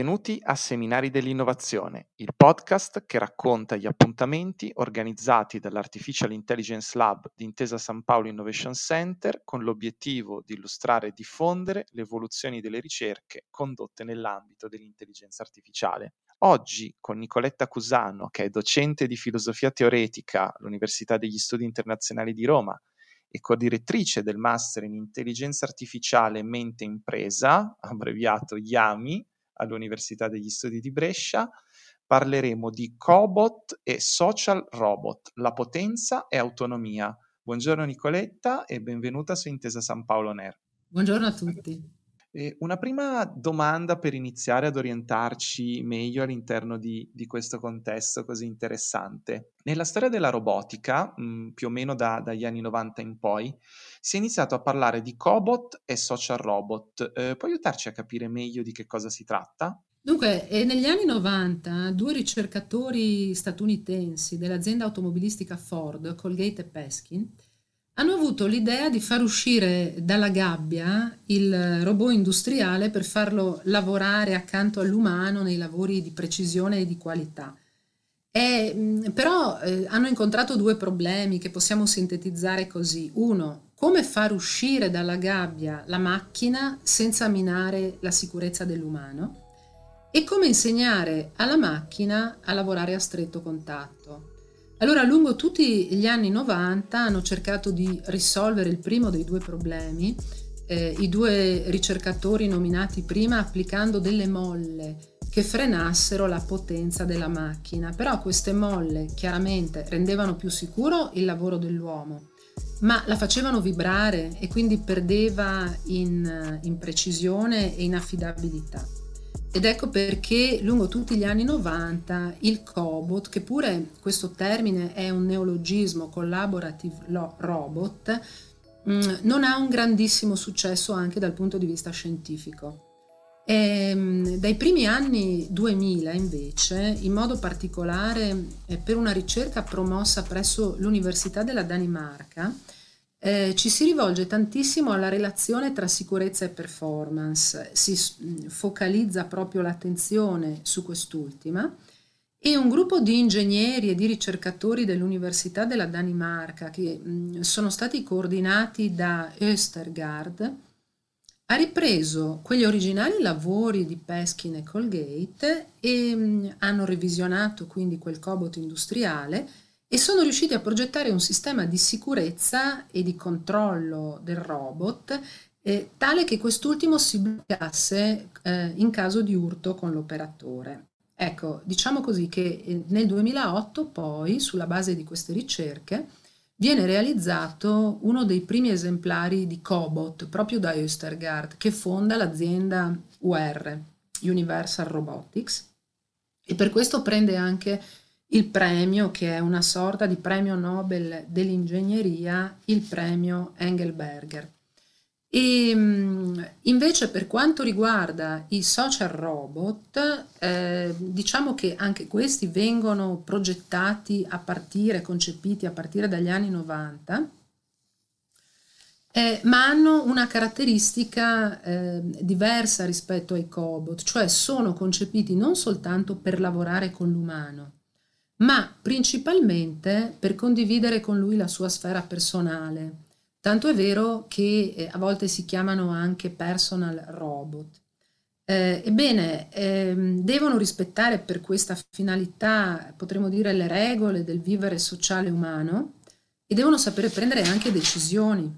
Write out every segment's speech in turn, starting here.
Benvenuti a Seminari dell'Innovazione, il podcast che racconta gli appuntamenti organizzati dall'Artificial Intelligence Lab di Intesa San Paolo Innovation Center con l'obiettivo di illustrare e diffondere le evoluzioni delle ricerche condotte nell'ambito dell'intelligenza artificiale. Oggi con Nicoletta Cusano, che è docente di filosofia teoretica all'Università degli Studi Internazionali di Roma e co-direttrice del Master in Intelligenza Artificiale Mente Impresa, abbreviato IAMI, all'Università degli Studi di Brescia. Parleremo di cobot e social robot, la potenza e autonomia. Buongiorno Nicoletta e benvenuta su Intesa San Paolo Ner. Buongiorno a tutti. E una prima domanda per iniziare ad orientarci meglio all'interno di, di questo contesto così interessante. Nella storia della robotica, mh, più o meno da, dagli anni 90 in poi, si è iniziato a parlare di cobot e social robot. Eh, puoi aiutarci a capire meglio di che cosa si tratta? Dunque, negli anni 90 due ricercatori statunitensi dell'azienda automobilistica Ford, Colgate e Peskin, hanno avuto l'idea di far uscire dalla gabbia il robot industriale per farlo lavorare accanto all'umano nei lavori di precisione e di qualità. E, però eh, hanno incontrato due problemi che possiamo sintetizzare così. Uno, come far uscire dalla gabbia la macchina senza minare la sicurezza dell'umano e come insegnare alla macchina a lavorare a stretto contatto. Allora, lungo tutti gli anni 90 hanno cercato di risolvere il primo dei due problemi, eh, i due ricercatori nominati prima applicando delle molle che frenassero la potenza della macchina, però queste molle chiaramente rendevano più sicuro il lavoro dell'uomo, ma la facevano vibrare e quindi perdeva in, in precisione e in affidabilità. Ed ecco perché lungo tutti gli anni 90 il cobot, che pure questo termine è un neologismo, collaborative robot, mm, non ha un grandissimo successo anche dal punto di vista scientifico. E, ehm, dai primi anni 2000 invece, in modo particolare eh, per una ricerca promossa presso l'Università della Danimarca, eh, ci si rivolge tantissimo alla relazione tra sicurezza e performance, si focalizza proprio l'attenzione su quest'ultima. E un gruppo di ingegneri e di ricercatori dell'Università della Danimarca che mh, sono stati coordinati da Östergaard ha ripreso quegli originali lavori di Peskin e Colgate e mh, hanno revisionato quindi quel cobot industriale e sono riusciti a progettare un sistema di sicurezza e di controllo del robot eh, tale che quest'ultimo si bloccasse eh, in caso di urto con l'operatore. Ecco, diciamo così che eh, nel 2008 poi, sulla base di queste ricerche, viene realizzato uno dei primi esemplari di Cobot proprio da Östergaard che fonda l'azienda UR, Universal Robotics, e per questo prende anche il premio, che è una sorta di premio Nobel dell'ingegneria, il premio Engelberger. E invece per quanto riguarda i social robot, eh, diciamo che anche questi vengono progettati a partire, concepiti a partire dagli anni 90, eh, ma hanno una caratteristica eh, diversa rispetto ai cobot, cioè sono concepiti non soltanto per lavorare con l'umano, ma principalmente per condividere con lui la sua sfera personale. Tanto è vero che eh, a volte si chiamano anche personal robot. Eh, ebbene, ehm, devono rispettare per questa finalità, potremmo dire, le regole del vivere sociale umano e devono sapere prendere anche decisioni.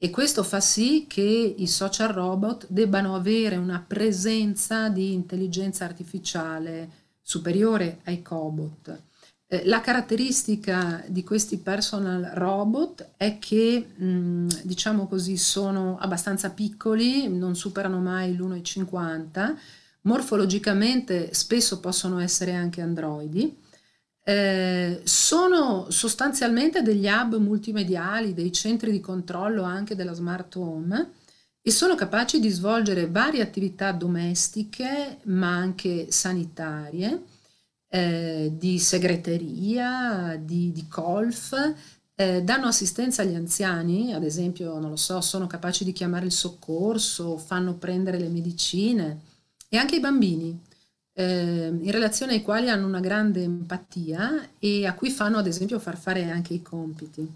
E questo fa sì che i social robot debbano avere una presenza di intelligenza artificiale superiore ai cobot. Eh, la caratteristica di questi personal robot è che, mh, diciamo così, sono abbastanza piccoli, non superano mai l'1,50, morfologicamente spesso possono essere anche androidi, eh, sono sostanzialmente degli hub multimediali, dei centri di controllo anche della smart home e sono capaci di svolgere varie attività domestiche ma anche sanitarie, eh, di segreteria, di, di golf, eh, danno assistenza agli anziani, ad esempio, non lo so, sono capaci di chiamare il soccorso, fanno prendere le medicine e anche i bambini eh, in relazione ai quali hanno una grande empatia e a cui fanno ad esempio far fare anche i compiti.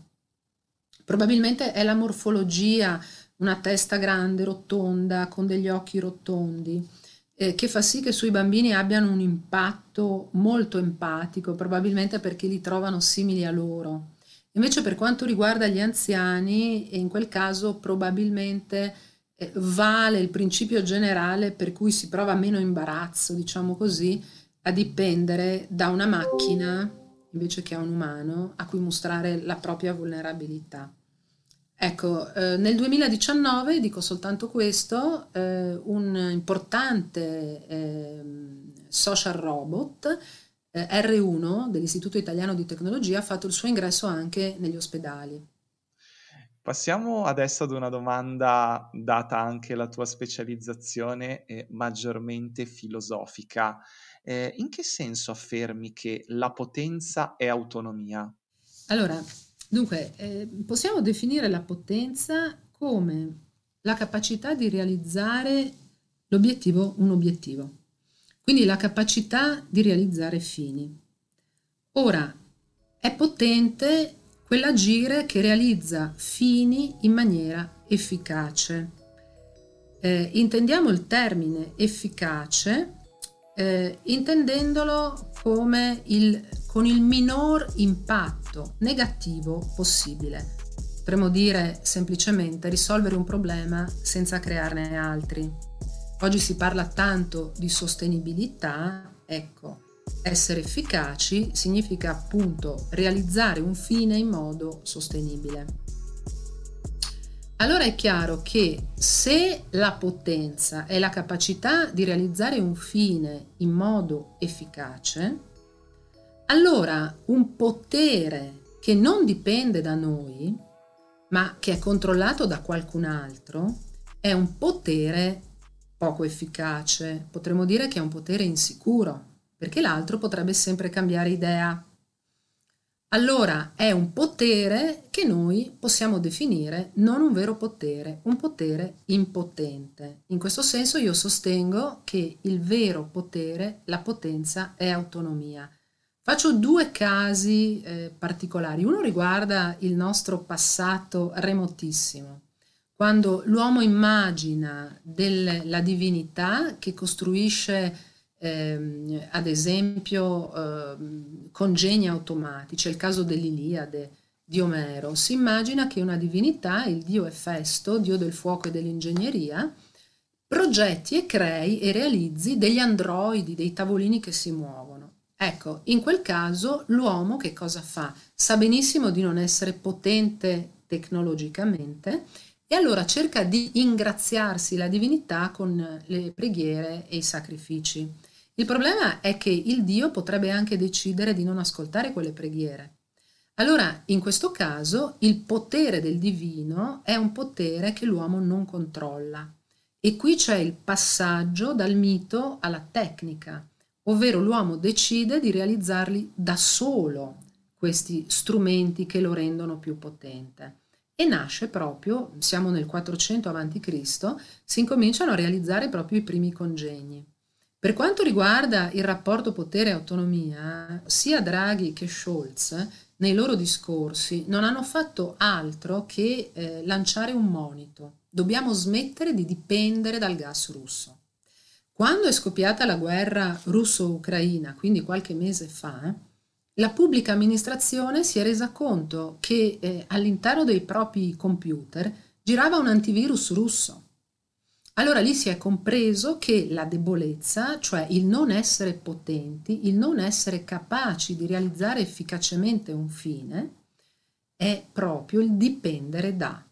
Probabilmente è la morfologia, una testa grande, rotonda, con degli occhi rotondi, eh, che fa sì che sui bambini abbiano un impatto molto empatico, probabilmente perché li trovano simili a loro. Invece per quanto riguarda gli anziani, in quel caso probabilmente eh, vale il principio generale per cui si prova meno imbarazzo, diciamo così, a dipendere da una macchina invece che a un umano a cui mostrare la propria vulnerabilità. Ecco, eh, nel 2019, dico soltanto questo, eh, un importante eh, social robot, eh, R1 dell'Istituto Italiano di Tecnologia, ha fatto il suo ingresso anche negli ospedali. Passiamo adesso ad una domanda, data anche la tua specializzazione eh, maggiormente filosofica. Eh, in che senso affermi che la potenza è autonomia? Allora, dunque, eh, possiamo definire la potenza come la capacità di realizzare l'obiettivo, un obiettivo. Quindi la capacità di realizzare fini. Ora, è potente quell'agire che realizza fini in maniera efficace. Eh, intendiamo il termine efficace eh, intendendolo come il, con il minor impatto negativo possibile. Potremmo dire semplicemente risolvere un problema senza crearne altri. Oggi si parla tanto di sostenibilità, ecco, essere efficaci significa appunto realizzare un fine in modo sostenibile. Allora è chiaro che se la potenza è la capacità di realizzare un fine in modo efficace, allora un potere che non dipende da noi, ma che è controllato da qualcun altro, è un potere poco efficace, potremmo dire che è un potere insicuro perché l'altro potrebbe sempre cambiare idea. Allora è un potere che noi possiamo definire non un vero potere, un potere impotente. In questo senso io sostengo che il vero potere, la potenza, è autonomia. Faccio due casi eh, particolari. Uno riguarda il nostro passato remotissimo, quando l'uomo immagina della divinità che costruisce ehm, ad esempio ehm, congegni automatici, è il caso dell'Iliade di Omero, si immagina che una divinità, il dio Efesto, dio del fuoco e dell'ingegneria, progetti e crei e realizzi degli androidi, dei tavolini che si muovono. Ecco, in quel caso l'uomo che cosa fa? Sa benissimo di non essere potente tecnologicamente e allora cerca di ingraziarsi la divinità con le preghiere e i sacrifici. Il problema è che il Dio potrebbe anche decidere di non ascoltare quelle preghiere. Allora, in questo caso, il potere del divino è un potere che l'uomo non controlla. E qui c'è il passaggio dal mito alla tecnica, ovvero l'uomo decide di realizzarli da solo questi strumenti che lo rendono più potente. E nasce proprio, siamo nel 400 a.C., si incominciano a realizzare proprio i primi congegni. Per quanto riguarda il rapporto potere-autonomia, sia Draghi che Scholz nei loro discorsi non hanno fatto altro che eh, lanciare un monito. Dobbiamo smettere di dipendere dal gas russo. Quando è scoppiata la guerra russo-ucraina, quindi qualche mese fa, la pubblica amministrazione si è resa conto che eh, all'interno dei propri computer girava un antivirus russo allora lì si è compreso che la debolezza, cioè il non essere potenti, il non essere capaci di realizzare efficacemente un fine, è proprio il dipendere da.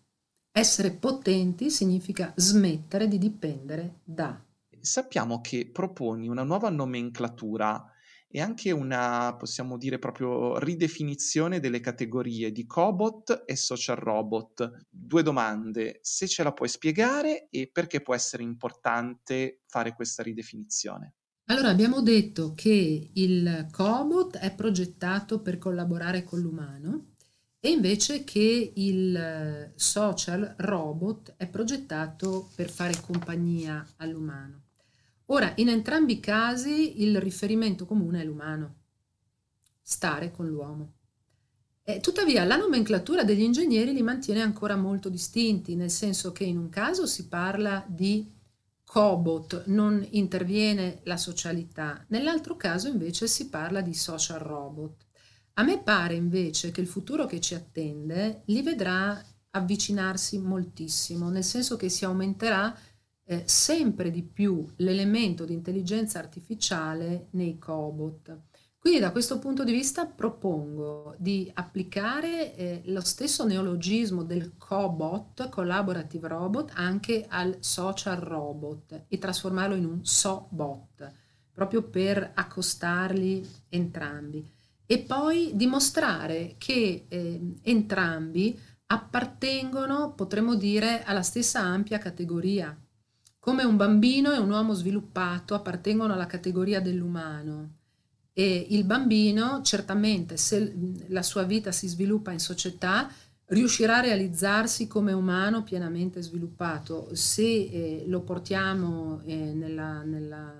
Essere potenti significa smettere di dipendere da. Sappiamo che proponi una nuova nomenclatura e anche una, possiamo dire, proprio ridefinizione delle categorie di cobot e social robot. Due domande, se ce la puoi spiegare e perché può essere importante fare questa ridefinizione. Allora, abbiamo detto che il cobot è progettato per collaborare con l'umano e invece che il social robot è progettato per fare compagnia all'umano. Ora, in entrambi i casi il riferimento comune è l'umano, stare con l'uomo. E, tuttavia, la nomenclatura degli ingegneri li mantiene ancora molto distinti, nel senso che in un caso si parla di cobot, non interviene la socialità, nell'altro caso invece si parla di social robot. A me pare invece che il futuro che ci attende li vedrà avvicinarsi moltissimo, nel senso che si aumenterà eh, sempre di più l'elemento di intelligenza artificiale nei cobot. Quindi da questo punto di vista propongo di applicare eh, lo stesso neologismo del cobot, collaborative robot, anche al social robot e trasformarlo in un so-bot, proprio per accostarli entrambi. E poi dimostrare che eh, entrambi appartengono, potremmo dire, alla stessa ampia categoria come un bambino e un uomo sviluppato appartengono alla categoria dell'umano e il bambino certamente se la sua vita si sviluppa in società riuscirà a realizzarsi come umano pienamente sviluppato. Se eh, lo portiamo eh, nella, nella,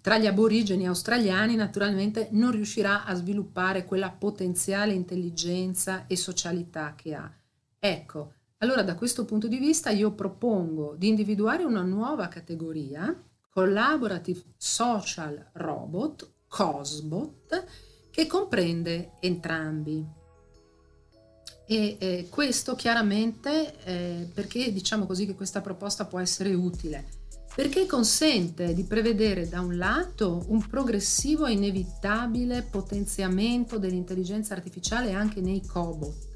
tra gli aborigeni australiani, naturalmente non riuscirà a sviluppare quella potenziale intelligenza e socialità che ha. Ecco, allora da questo punto di vista io propongo di individuare una nuova categoria, Collaborative Social Robot, COSBOT, che comprende entrambi. E eh, questo chiaramente eh, perché diciamo così che questa proposta può essere utile? Perché consente di prevedere da un lato un progressivo e inevitabile potenziamento dell'intelligenza artificiale anche nei cobot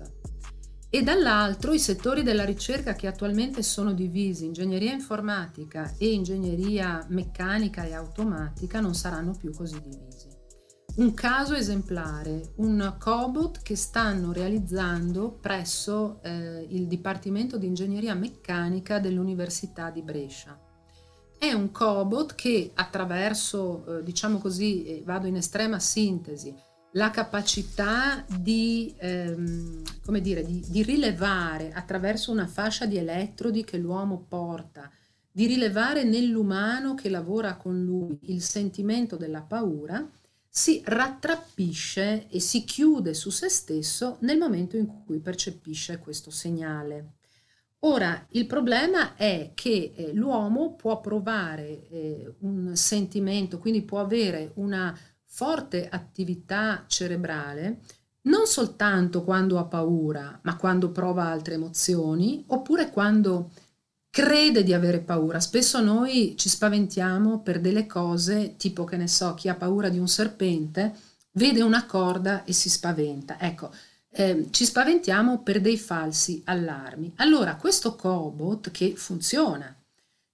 e dall'altro i settori della ricerca che attualmente sono divisi, ingegneria informatica e ingegneria meccanica e automatica, non saranno più così divisi. Un caso esemplare, un cobot che stanno realizzando presso eh, il Dipartimento di Ingegneria Meccanica dell'Università di Brescia. È un cobot che attraverso, eh, diciamo così, eh, vado in estrema sintesi, la capacità di, ehm, come dire, di, di, rilevare attraverso una fascia di elettrodi che l'uomo porta, di rilevare nell'umano che lavora con lui il sentimento della paura, si rattrappisce e si chiude su se stesso nel momento in cui percepisce questo segnale. Ora, il problema è che eh, l'uomo può provare eh, un sentimento, quindi può avere una forte attività cerebrale non soltanto quando ha paura, ma quando prova altre emozioni, oppure quando crede di avere paura. Spesso noi ci spaventiamo per delle cose, tipo che ne so, chi ha paura di un serpente, vede una corda e si spaventa. Ecco, eh, ci spaventiamo per dei falsi allarmi. Allora, questo cobot che funziona,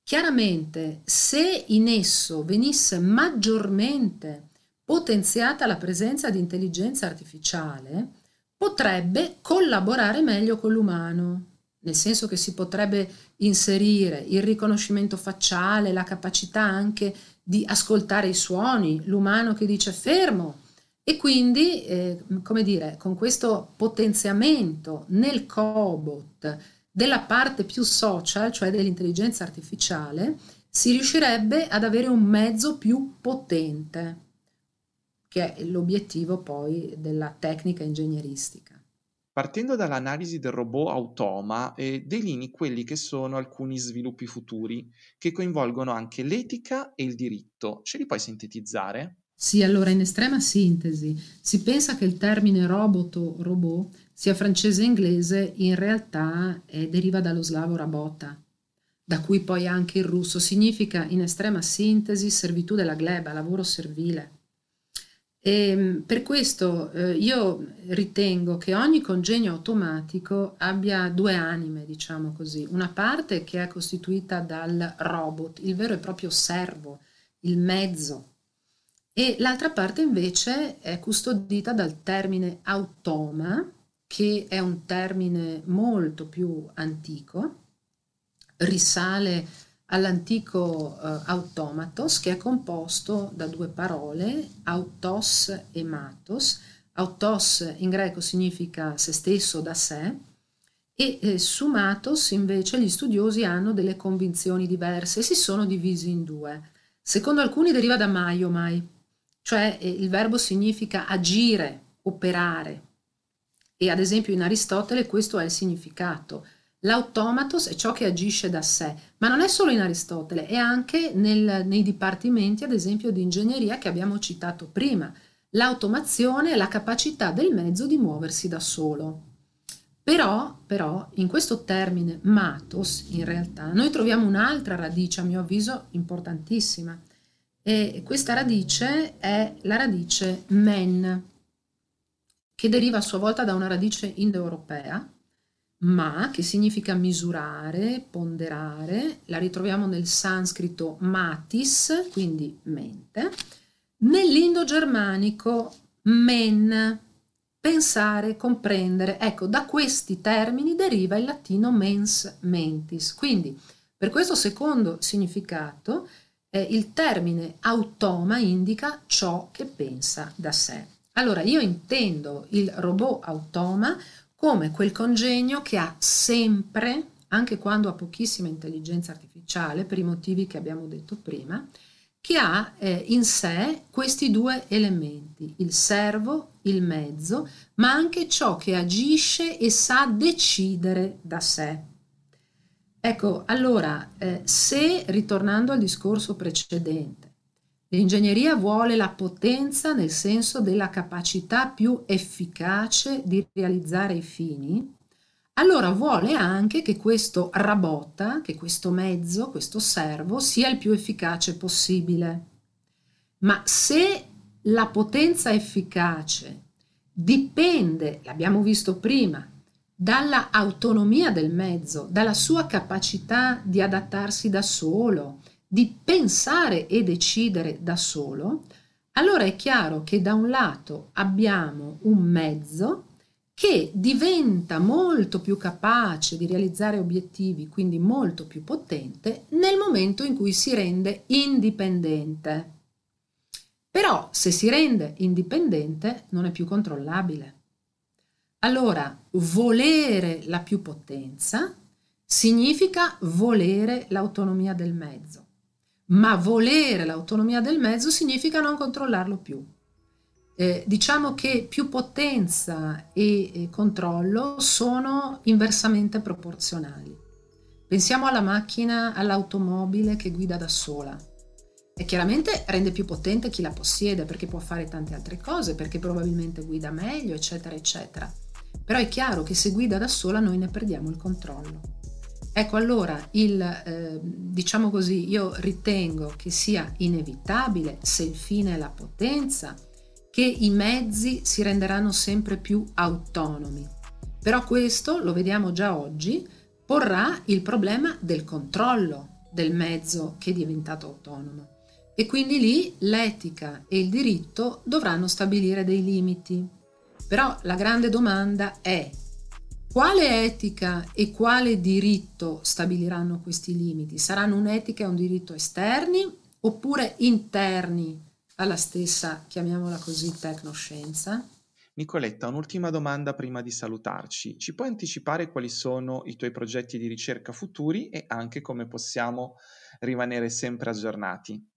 chiaramente se in esso venisse maggiormente potenziata la presenza di intelligenza artificiale, potrebbe collaborare meglio con l'umano, nel senso che si potrebbe inserire il riconoscimento facciale, la capacità anche di ascoltare i suoni, l'umano che dice fermo. E quindi, eh, come dire, con questo potenziamento nel cobot della parte più social, cioè dell'intelligenza artificiale, si riuscirebbe ad avere un mezzo più potente che è l'obiettivo poi della tecnica ingegneristica. Partendo dall'analisi del robot automa, eh, delinei quelli che sono alcuni sviluppi futuri che coinvolgono anche l'etica e il diritto. Ce li puoi sintetizzare? Sì, allora in estrema sintesi, si pensa che il termine robot o robot sia francese e inglese, in realtà eh, deriva dallo slavo rabota, da cui poi anche il russo significa in estrema sintesi servitù della gleba, lavoro servile. E ehm, per questo eh, io ritengo che ogni congegno automatico abbia due anime, diciamo così. Una parte che è costituita dal robot, il vero e proprio servo, il mezzo, e l'altra parte invece è custodita dal termine automa, che è un termine molto più antico, risale all'antico uh, automatos che è composto da due parole, autos e matos. Autos in greco significa se stesso da sé e eh, su matos invece gli studiosi hanno delle convinzioni diverse e si sono divisi in due. Secondo alcuni deriva da maio mai, cioè eh, il verbo significa agire, operare. E ad esempio in Aristotele questo è il significato. L'automatos è ciò che agisce da sé, ma non è solo in Aristotele, è anche nel, nei dipartimenti, ad esempio, di ingegneria che abbiamo citato prima. L'automazione è la capacità del mezzo di muoversi da solo. Però, però, in questo termine matos, in realtà, noi troviamo un'altra radice, a mio avviso, importantissima. E questa radice è la radice men, che deriva a sua volta da una radice indoeuropea, ma che significa misurare, ponderare, la ritroviamo nel sanscrito matis, quindi mente, nell'indo-germanico men, pensare, comprendere. Ecco, da questi termini deriva il latino mens mentis. Quindi, per questo secondo significato, eh, il termine automa indica ciò che pensa da sé. Allora, io intendo il robot automa come quel congegno che ha sempre, anche quando ha pochissima intelligenza artificiale, per i motivi che abbiamo detto prima, che ha eh, in sé questi due elementi, il servo, il mezzo, ma anche ciò che agisce e sa decidere da sé. Ecco, allora, eh, se ritornando al discorso precedente, L'ingegneria vuole la potenza nel senso della capacità più efficace di realizzare i fini, allora vuole anche che questo rabota, che questo mezzo, questo servo sia il più efficace possibile. Ma se la potenza efficace dipende, l'abbiamo visto prima, dalla autonomia del mezzo, dalla sua capacità di adattarsi da solo, di pensare e decidere da solo, allora è chiaro che da un lato abbiamo un mezzo che diventa molto più capace di realizzare obiettivi, quindi molto più potente, nel momento in cui si rende indipendente. Però se si rende indipendente non è più controllabile. Allora, volere la più potenza significa volere l'autonomia del mezzo ma volere l'autonomia del mezzo significa non controllarlo più. Eh, diciamo che più potenza e, e controllo sono inversamente proporzionali. Pensiamo alla macchina, all'automobile che guida da sola. E chiaramente rende più potente chi la possiede perché può fare tante altre cose, perché probabilmente guida meglio, eccetera, eccetera. Però è chiaro che se guida da sola noi ne perdiamo il controllo. Ecco allora, il, eh, diciamo così, io ritengo che sia inevitabile, se il fine è la potenza, che i mezzi si renderanno sempre più autonomi. Però questo, lo vediamo già oggi, porrà il problema del controllo del mezzo che è diventato autonomo. E quindi lì l'etica e il diritto dovranno stabilire dei limiti. Però la grande domanda è quale etica e quale diritto stabiliranno questi limiti? Saranno un'etica e un diritto esterni oppure interni alla stessa, chiamiamola così, tecnoscienza? Nicoletta, un'ultima domanda prima di salutarci. Ci puoi anticipare quali sono i tuoi progetti di ricerca futuri e anche come possiamo rimanere sempre aggiornati?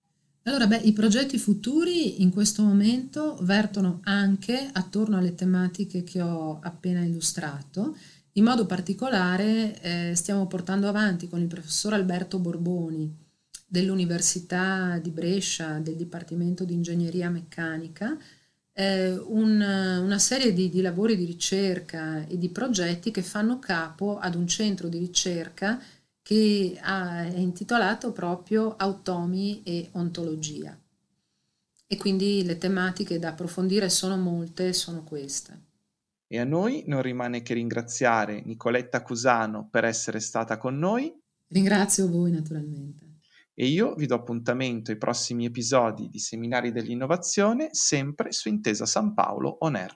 Allora, beh, i progetti futuri in questo momento vertono anche attorno alle tematiche che ho appena illustrato. In modo particolare eh, stiamo portando avanti con il professor Alberto Borboni dell'Università di Brescia, del Dipartimento di Ingegneria Meccanica, eh, un, una serie di, di lavori di ricerca e di progetti che fanno capo ad un centro di ricerca che è intitolato proprio Automi e Ontologia. E quindi le tematiche da approfondire sono molte, sono queste. E a noi non rimane che ringraziare Nicoletta Cusano per essere stata con noi. Ringrazio voi naturalmente. e io vi do appuntamento ai prossimi episodi di Seminari dell'Innovazione sempre su Intesa San Paolo On Air.